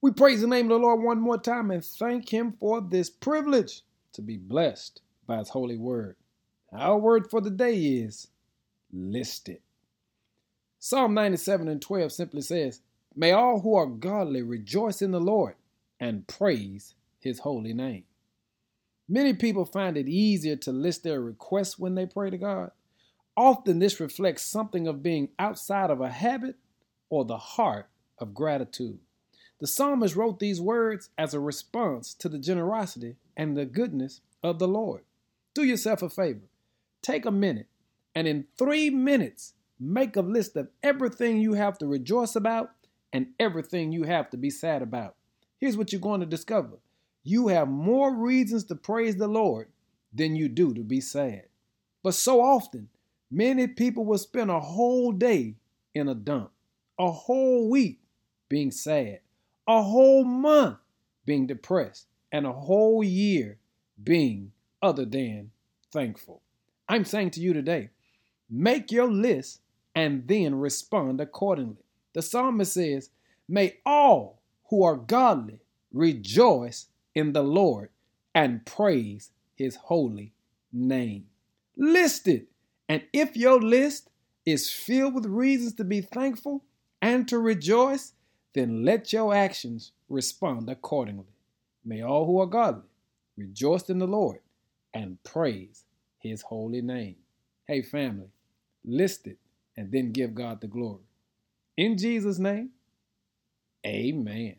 We praise the name of the Lord one more time and thank Him for this privilege to be blessed by His holy word. Our word for the day is listed. Psalm 97 and 12 simply says, May all who are godly rejoice in the Lord and praise His holy name. Many people find it easier to list their requests when they pray to God. Often, this reflects something of being outside of a habit or the heart of gratitude. The psalmist wrote these words as a response to the generosity and the goodness of the Lord. Do yourself a favor. Take a minute and in three minutes, make a list of everything you have to rejoice about and everything you have to be sad about. Here's what you're going to discover you have more reasons to praise the Lord than you do to be sad. But so often, many people will spend a whole day in a dump, a whole week being sad, a whole month being depressed, and a whole year being other than thankful. I'm saying to you today, make your list and then respond accordingly. The psalmist says, May all who are godly rejoice in the Lord and praise his holy name. List it. And if your list is filled with reasons to be thankful and to rejoice, then let your actions respond accordingly. May all who are godly rejoice in the Lord and praise his holy name. Hey, family, list it and then give God the glory. In Jesus' name, amen.